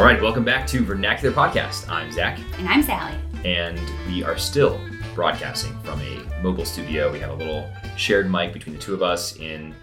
All right, welcome back to Vernacular Podcast. I'm Zach, And I'm Sally. and we are still broadcasting from a mobile studio. We have a little shared mic between the two of us in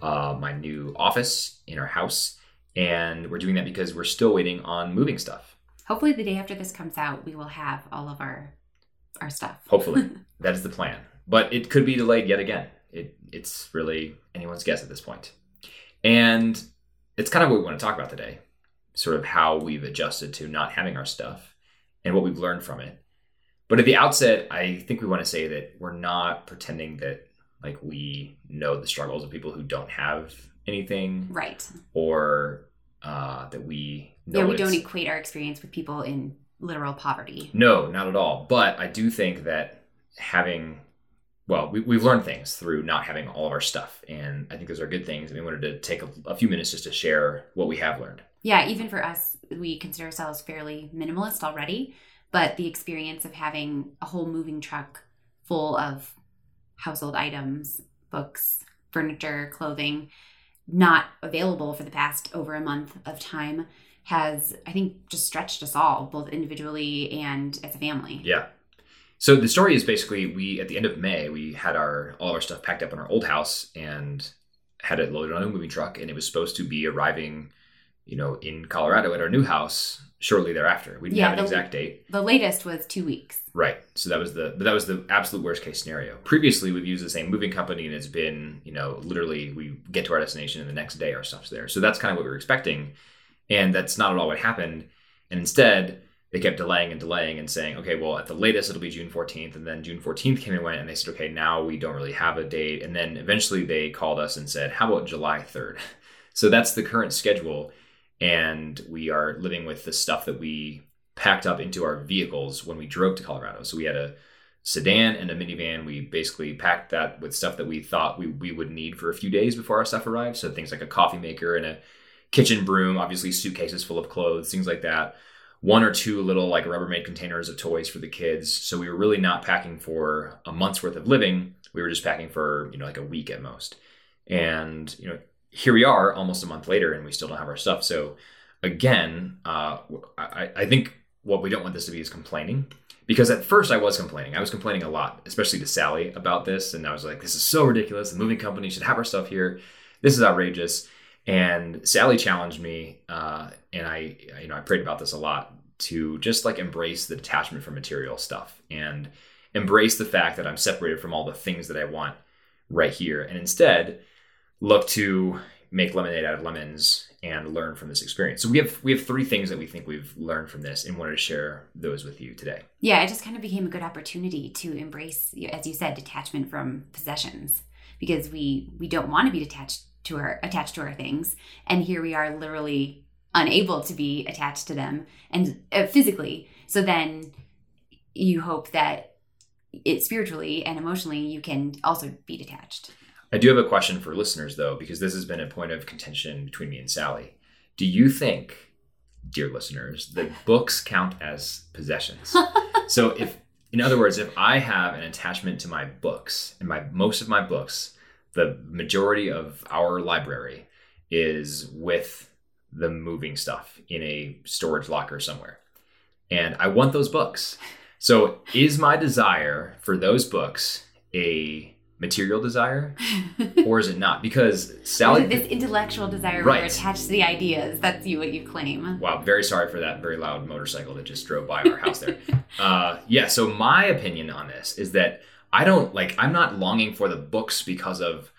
uh, my new office in our house, and we're doing that because we're still waiting on moving stuff. Hopefully, the day after this comes out, we will have all of our our stuff. Hopefully, that is the plan. But it could be delayed yet again. It, it's really anyone's guess at this point. And it's kind of what we want to talk about today sort of how we've adjusted to not having our stuff and what we've learned from it. But at the outset, I think we want to say that we're not pretending that like we know the struggles of people who don't have anything Right. or uh, that we know Yeah, we don't equate our experience with people in literal poverty. No, not at all. But I do think that having, well, we, we've learned things through not having all of our stuff. And I think those are good things. And we wanted to take a, a few minutes just to share what we have learned. Yeah, even for us, we consider ourselves fairly minimalist already, but the experience of having a whole moving truck full of household items, books, furniture, clothing, not available for the past over a month of time has, I think, just stretched us all, both individually and as a family. Yeah. So the story is basically we, at the end of May, we had our all of our stuff packed up in our old house and had it loaded on a moving truck. And it was supposed to be arriving, you know, in Colorado at our new house shortly thereafter. We didn't Yeah, have an the- exact date. The latest was two weeks. Right. So that was the but that was the absolute worst case scenario. Previously, we've used the same moving company, and it's been you know literally we get to our destination and the next day our stuff's there. So that's kind of what we were expecting, and that's not at all what happened. And instead, they kept delaying and delaying and saying, okay, well at the latest it'll be June 14th, and then June 14th came and went, and they said, okay, now we don't really have a date. And then eventually they called us and said, how about July 3rd? So that's the current schedule, and we are living with the stuff that we packed up into our vehicles when we drove to Colorado. So we had a sedan and a minivan. We basically packed that with stuff that we thought we, we would need for a few days before our stuff arrived. So things like a coffee maker and a kitchen broom, obviously suitcases full of clothes, things like that. One or two little like Rubbermaid containers of toys for the kids. So we were really not packing for a month's worth of living. We were just packing for, you know, like a week at most. And, you know, here we are almost a month later and we still don't have our stuff. So again, uh, I, I think what we don't want this to be is complaining because at first I was complaining. I was complaining a lot, especially to Sally about this. And I was like, this is so ridiculous. The moving company should have our stuff here. This is outrageous. And Sally challenged me, uh, and I, you know, I prayed about this a lot to just like embrace the detachment from material stuff and embrace the fact that I'm separated from all the things that I want right here, and instead look to make lemonade out of lemons and learn from this experience. So we have we have three things that we think we've learned from this, and wanted to share those with you today. Yeah, it just kind of became a good opportunity to embrace, as you said, detachment from possessions because we we don't want to be detached to our attached to our things, and here we are, literally unable to be attached to them and uh, physically. So then you hope that it spiritually and emotionally you can also be detached. I do have a question for listeners though, because this has been a point of contention between me and Sally. Do you think, dear listeners, that books count as possessions? so if in other words, if I have an attachment to my books and my most of my books, the majority of our library is with the moving stuff in a storage locker somewhere. And I want those books. So is my desire for those books a material desire or is it not? Because Sally this intellectual desire Right. where you're attached to the ideas. That's you what you claim. Wow, very sorry for that very loud motorcycle that just drove by our house there. Uh, yeah, so my opinion on this is that I don't like, I'm not longing for the books because of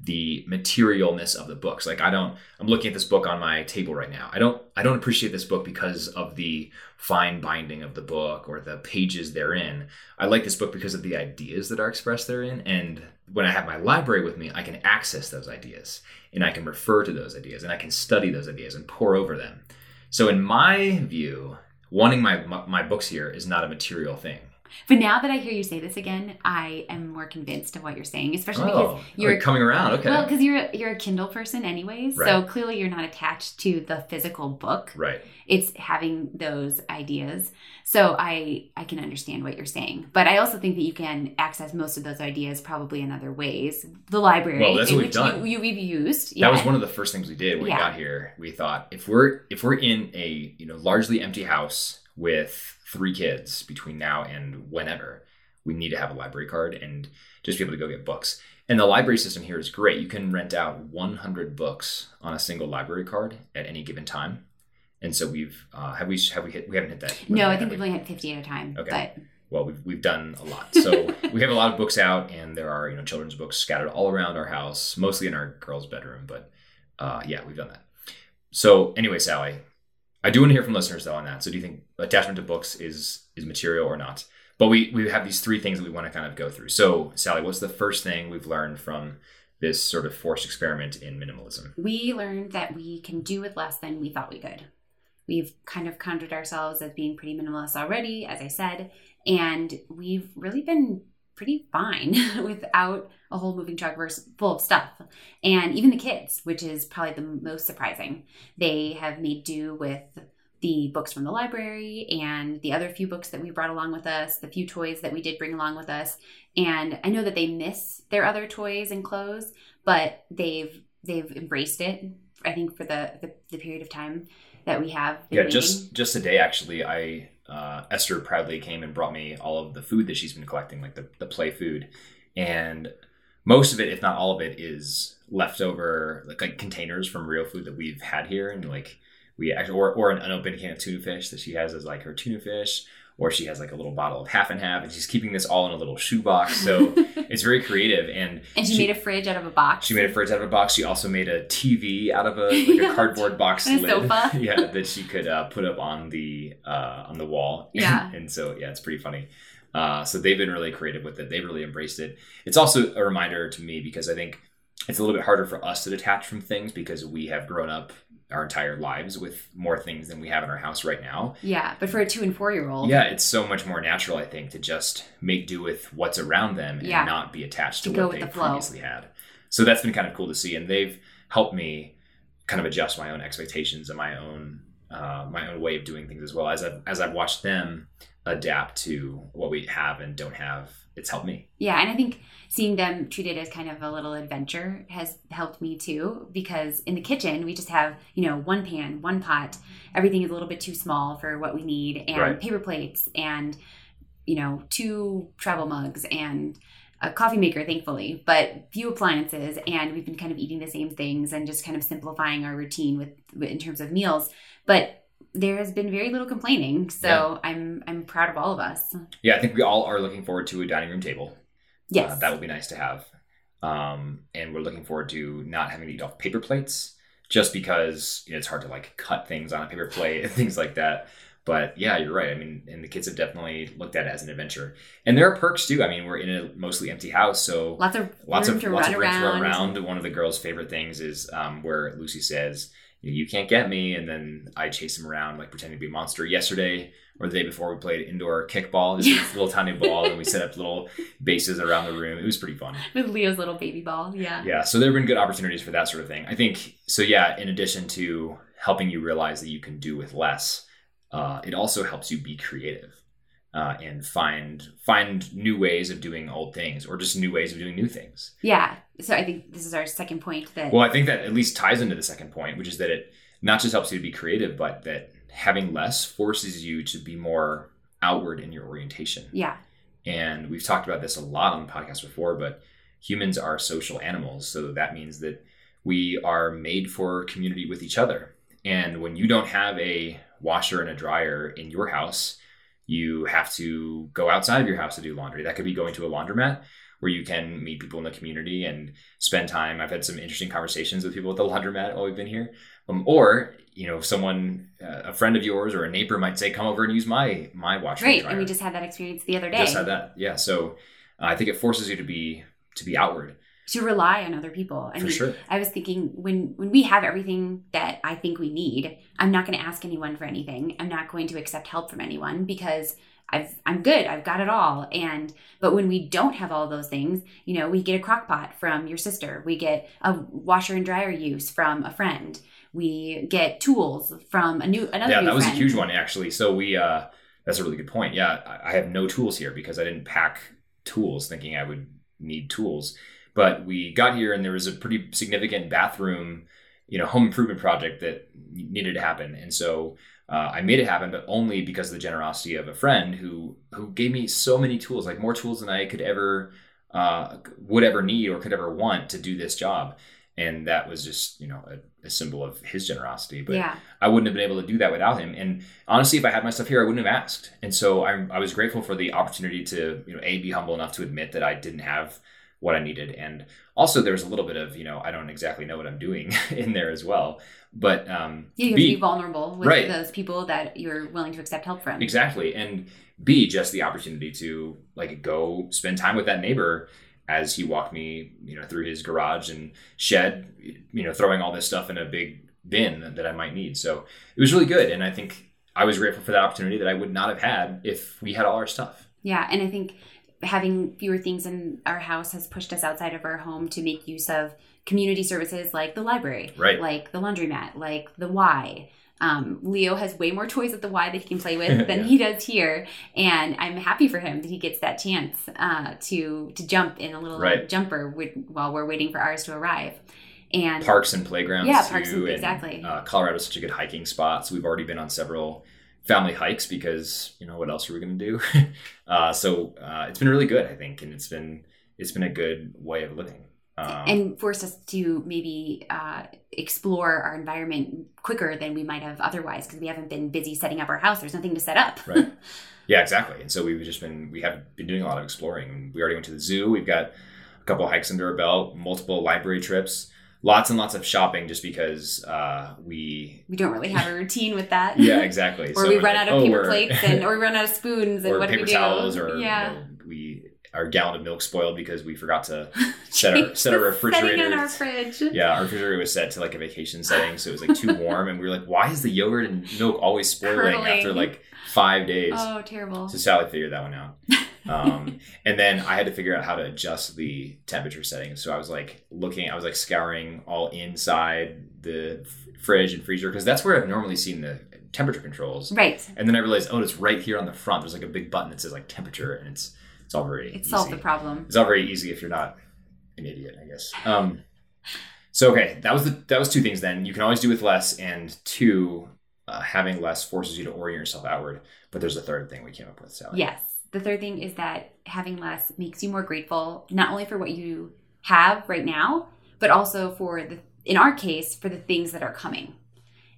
the materialness of the books. Like I don't, I'm looking at this book on my table right now. I don't, I don't appreciate this book because of the fine binding of the book or the pages therein. I like this book because of the ideas that are expressed therein. And when I have my library with me, I can access those ideas and I can refer to those ideas and I can study those ideas and pour over them. So in my view, wanting my my books here is not a material thing. But now that I hear you say this again, I am more convinced of what you're saying, especially Oh, because you're like coming around. Okay. well, because you're a, you're a Kindle person anyways. Right. So clearly you're not attached to the physical book. right. It's having those ideas. So I I can understand what you're saying, but I also think that you can access most of those ideas probably in other ways. The library, Well, that's what we've which done. You, you we've used. That was one of the first things we did when Yeah. we got here. We thought if we're if we're in a you know largely empty house with three kids between now and whenever, we need to have a library card and just be able to go get books. And the library system here is great. You can rent out 100 books on a single library card at any given time. And so we've uh, have we have we hit we haven't hit that. No, I think we? we've only had 50 at a time. Okay. But well we've, we've done a lot so we have a lot of books out and there are you know children's books scattered all around our house mostly in our girls bedroom but uh, yeah we've done that so anyway sally i do want to hear from listeners though on that. So do you think attachment to books is is material or not? But we we have these three things that we want to kind of go through. So sally what's the first thing we've learned from this sort of forced experiment in minimalism? We learned that we can do with less than we thought we could. We've kind of conjured ourselves as being pretty minimalist already, as I said, and we've really been pretty fine without a whole moving truck verse full of stuff. And even the kids, which is probably the most surprising, they have made do with the books from the library and the other few books that we brought along with us, the few toys that we did bring along with us. And I know that they miss their other toys and clothes, but they've they've embraced it. I think for the the, the period of time that we have. yeah waiting. just just today actually i uh, esther proudly came and brought me all of the food that she's been collecting like the, the play food. And most of it if not all of it is leftover like, like containers from real food that we've had here. And like we actually or, or an unopened can of tuna fish that she has as like her tuna fish or she has like a little bottle of half and half and she's keeping this all in a little shoebox so it's very creative and and she, made a fridge out of a box. she made a fridge out of a box. She also made a TV out of a like a cardboard box And a lid. sofa. yeah, that she could uh, put up on the uh, on the wall. Yeah. and so yeah, it's pretty funny. Uh, so they've been really creative with it. They've really embraced it. It's also a reminder to me because I think it's a little bit harder for us to detach from things because we have grown up our entire lives with more things than we have in our house right now. Yeah, but for a two and four year old, Yeah, it's so much more natural, I think, to just make do with what's around them and Yeah. not be attached to, To what they the previously had. So that's been kind of cool to see, and they've helped me kind of adjust my own expectations and my own uh, my own way of doing things as well as I've, as I've watched them adapt to what we have and don't have. It's helped me. Yeah, and I think seeing them treated as kind of a little adventure has helped me too because in the kitchen we just have, you know, one pan, one pot. Everything is a little bit too small for what we need and Right. paper plates and you know, two travel mugs and a coffee maker thankfully, but few appliances and we've been kind of eating the same things and just kind of simplifying our routine with in terms of meals. But there has been very little complaining. So I'm I'm proud of all of us. Yeah, I think we all are looking forward to a dining room table. Yes. Uh, that would be nice to have. Um, and we're looking forward to not having to eat off paper plates just because you know, it's hard to like cut things on a paper plate and things like that. But yeah, you're right. I mean, and the kids have definitely looked at it as an adventure. And there are perks too. I mean, we're in a mostly empty house, so lots of lots room of to lots run of room to run around. around. One of the girls' favorite things is um, where Lucy says, "You can't get me," and then I chase him around like pretending to be a monster. Yesterday or the day before, we played indoor kickball, just Yeah. a little tiny ball, and we set up little bases around the room. It was pretty fun. with Leo's little baby ball. Yeah. Yeah, so there have been good opportunities for that sort of thing. I think so. Yeah, in addition to helping you realize that you can do with less, uh, it also helps you be creative uh, and find find new ways of doing old things, or just new ways of doing new things. Yeah. So I think this is our second point that Well, I think that at least ties into the second point, which is that it not just helps you to be creative, but that having less forces you to be more outward in your orientation. yeah. And we've talked about this a lot on the podcast before, but humans are social animals. So that means that we are made for community with each other. And when you don't have a washer and a dryer in your house, you have to go outside of your house to do laundry. That could be going to a laundromat where you can meet people in the community and spend time. I've had some interesting conversations with people at the laundromat while we've been here. Um, or, you know, someone, uh, a friend of yours or a neighbor might say, come over and use my, my washer Right. dryer And we just had that experience the other day. just had that yeah so uh, i think it forces you to be to be outward To rely on other people. I for mean, sure I was thinking when when we have everything that I think we need, I'm not going to ask anyone for anything. I'm not going to accept help from anyone because I've I'm good. I've got it all. And but when we don't have all those things, you know, we get a crock pot from your sister. We get a washer and dryer use from a friend. We get tools from a new another. Yeah, new that was friend. a huge one actually. So we uh that's a really good point. Yeah, I I have no tools here because I didn't pack tools thinking I would need tools. But we got here and there was a pretty significant bathroom, you know, home improvement project that needed to happen. And so uh, I made it happen, but only because of the generosity of a friend who who gave me so many tools, like more tools than I could ever uh, would ever need or could ever want to do this job. And that was just, you know, a, a symbol of his generosity. But yeah. I wouldn't have been able to do that without him. And honestly, if I had my stuff here, I wouldn't have asked. And so I, I was grateful for the opportunity to, you know, a be humble enough to admit that I didn't have what I needed, and also there was a little bit of, you know, I don't exactly know what I'm doing in there as well. But um, You have B- to be vulnerable with Right. those people that you're willing to accept help from. Exactly. And B, just the opportunity to like go spend time with that neighbor as he walked me, you know, through his garage and shed, you know, throwing all this stuff in a big bin that I might need. So it was really good. And I think I was grateful for that opportunity that I would not have had if we had all our stuff. Yeah, and I think having fewer things in our house has pushed us outside of our home to make use of community services like the library, Right. like the laundromat, like the Y. Um, Leo has way more toys at the Y that he can play with than Yeah. he does here, and I'm happy for him that he gets that chance uh, to to jump in a little Right. jumper with, while we're waiting for ours to arrive. And Parks and playgrounds. Yeah, too, parks and- and, exactly. Uh, Colorado's such a good hiking spot. So we've already been on several family hikes because, you know, what else are we going to do? uh, so uh, it's been really good, I think. And it's been, it's been a good way of living. Um, and forced us to maybe uh, explore our environment quicker than we might have otherwise because we haven't been busy setting up our house. There's nothing to set up. Right. Yeah, exactly. And so we've just been we have been doing a lot of exploring. We already went to the zoo. We've got a couple hikes under our belt, multiple library trips, lots and lots of shopping just because uh, we we don't really have a routine with that. yeah exactly. or So we run like, out of oh, paper plates and or we run out of spoons and or what do paper we do? towels or yeah. you know, we our gallon of milk spoiled because we forgot to set our set our refrigerator. in our fridge. yeah, our refrigerator was set to like a vacation setting, so it was like too warm, and we were like, "Why is the yogurt and milk always spoiling Curdling. after like five days?" Oh, terrible. So Sally figured that one out. Um, and then I had to figure out how to adjust the temperature settings. So I was like looking, I was like scouring all inside the fridge and freezer because that's where I've normally seen the temperature controls. Right. And then I realized, oh, it's right here on the front. There's like a big button that says like temperature, and it's it's all very It solved the problem. It's all very easy if you're not an idiot, I guess. Um, so okay, that was the that was two things. Then you can always do with less, and two, uh, having less forces you to orient yourself outward. But there's a third thing we came up with, Sally. Yes. The third thing is that having less makes you more grateful, not only for what you have right now, but also for the, in our case, for the things that are coming.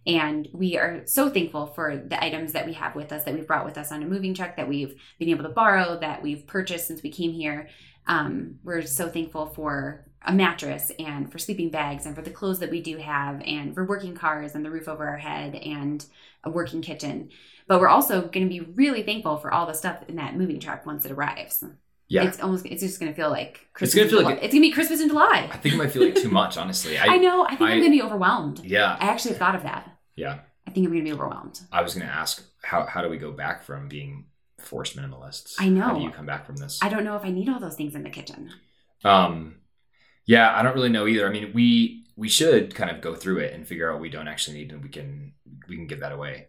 And we are so thankful for the items that we have with us, that we've brought with us on a moving truck, that we've been able to borrow, that we've purchased since we came here. Um, we're so thankful for a mattress and for sleeping bags and for the clothes that we do have and for working cars and the roof over our head and a working kitchen. But we're also going to be really thankful for all the stuff in that moving truck once it arrives. Yeah. It's almost it's just going to feel like Christmas. gonna feel like it's going to be Christmas in July. I think it might feel like too much, honestly. I, I, know. I think I, am going to be overwhelmed. Yeah, I actually thought of that. yeah. I think I'm going to be overwhelmed. I was going to ask how how do we go back from being forced minimalists? I know. How do you come back from this? I don't know if I need all those things in the kitchen. Um, yeah, I don't really know either. I mean, we we should kind of go through it and figure out what we don't actually need, and we can we can give that away.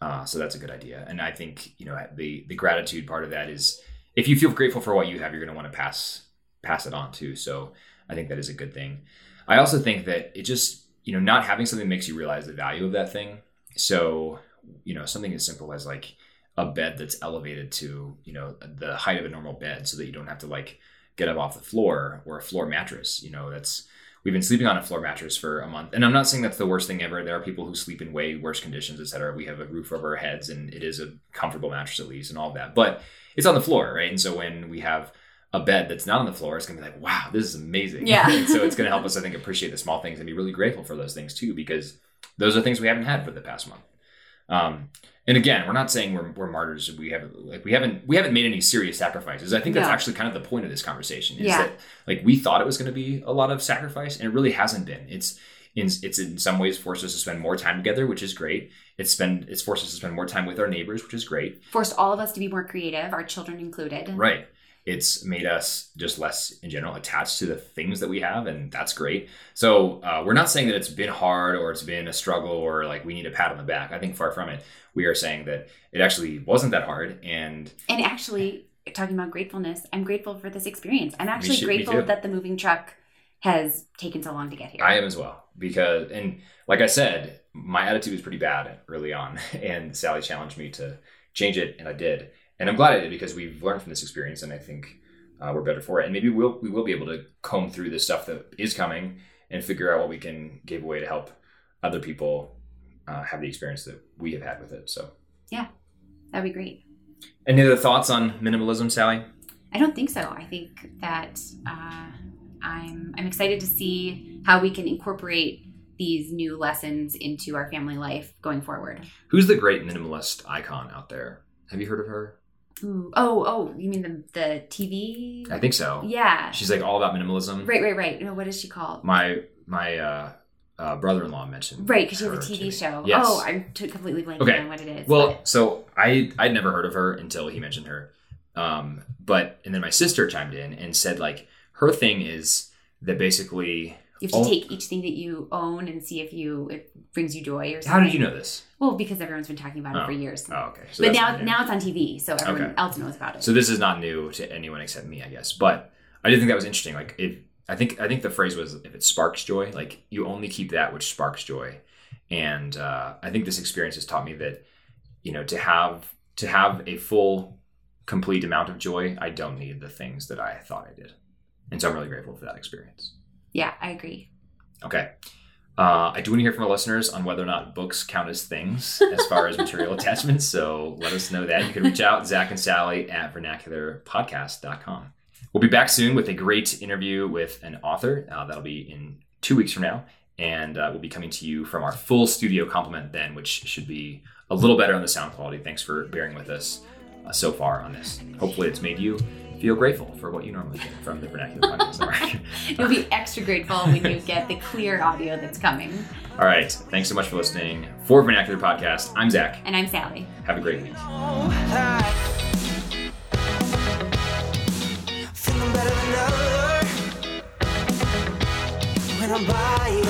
Uh, so that's a good idea. And I think you know the the gratitude part of that is if you feel grateful for what you have, you're going to want to pass pass it on too. So I think that is a good thing. I also think that it just you know not having something makes you realize the value of that thing. So you know something as simple as like a bed that's elevated to you know the height of a normal bed, so that you don't have to like get up off the floor or a floor mattress. You know, that's we've been sleeping on a floor mattress for a month, and I'm not saying that's the worst thing ever. There are people who sleep in way worse conditions, etc. We have a roof over our heads, and it is a comfortable mattress at least, and all of that. But it's on the floor, right? And so when we have a bed that's not on the floor, it's gonna be like, wow, this is amazing. Yeah. and so it's gonna help us, I think, appreciate the small things and be really grateful for those things too, because those are things we haven't had for the past month. Um, and again, we're not saying we're, we're martyrs. We have like we haven't we haven't made any serious sacrifices. I think that's No. actually kind of the point of this conversation. Is Yeah. that like we thought it was going to be a lot of sacrifice, and it really hasn't been. It's in, it's in some ways forced us to spend more time together, which is great. It's spend it's forced us to spend more time with our neighbors, which is great. Forced all of us to be more creative, our children included. Right. It's made us just less in general attached to the things that we have, and that's great. So uh, we're not saying that it's been hard or it's been a struggle or like we need a pat on the back. I think far from it. We are saying that it actually wasn't that hard, and And actually, talking about gratefulness, I'm grateful for this experience. I'm actually should- grateful that the moving truck has taken so long to get here. I am as well because, and like I said, my attitude was pretty bad early on, and Sally challenged me to change it, and I did, and I'm glad I did because we've learned from this experience, and I think uh, we're better for it, and maybe we'll we will be able to comb through this stuff that is coming and figure out what we can give away to help other people uh, have the experience that we have had with it. So, yeah, That'd be great. any other thoughts on minimalism, Sally? I don't think so. I think that uh, I'm I'm excited to see how we can incorporate these new lessons into our family life going forward. Who's the great minimalist icon out there? Have you heard of her? Ooh. Oh, oh, you mean the the TV? I think so. Yeah. She's like all about minimalism. Right, right, right. No, what is she called? my my uh, uh, brother-in-law mentioned Right, because she has a TV show. Yes. Oh, I'm t- completely blanking Okay. on what it is. well, but- so I I'd never heard of her until he mentioned her, um, but and then my sister chimed in and said like her thing is that basically. You have to oh. take each thing that you own and see if you it brings you joy or something. How did you know this? Well, because everyone's been talking about it Oh. for years. Oh, okay. So but now, now it's on TV, so everyone Okay. else knows about it. so this is not new to anyone except me, I guess. But I did think that was interesting. Like if I think I think the phrase was if it sparks joy, like you only keep that which sparks joy. And uh, I think this experience has taught me that you know to have to have a full complete amount of joy, I don't need the things that I thought I did. And so I'm really grateful for that experience. Yeah, I agree. Okay. Uh, I do want to hear from our listeners on whether or not books count as things as far as material attachments. So let us know that. You can reach out, Zach and Sally at vernacularpodcast.com. We'll be back soon with a great interview with an author. Uh, that'll be in two weeks from now. And uh, we'll be coming to you from our full studio complement then, which should be a little better on the sound quality. Thanks for bearing with us uh, so far on this. Hopefully, it's made you feel grateful for what you normally get from the Vernacular Podcast Network. You'll be extra grateful when you get the clear audio that's coming. All right. Thanks so much for listening. For Vernacular Podcast, I'm Zach. And I'm Sally. Have a great week. Feeling better than ever when I'm by your side.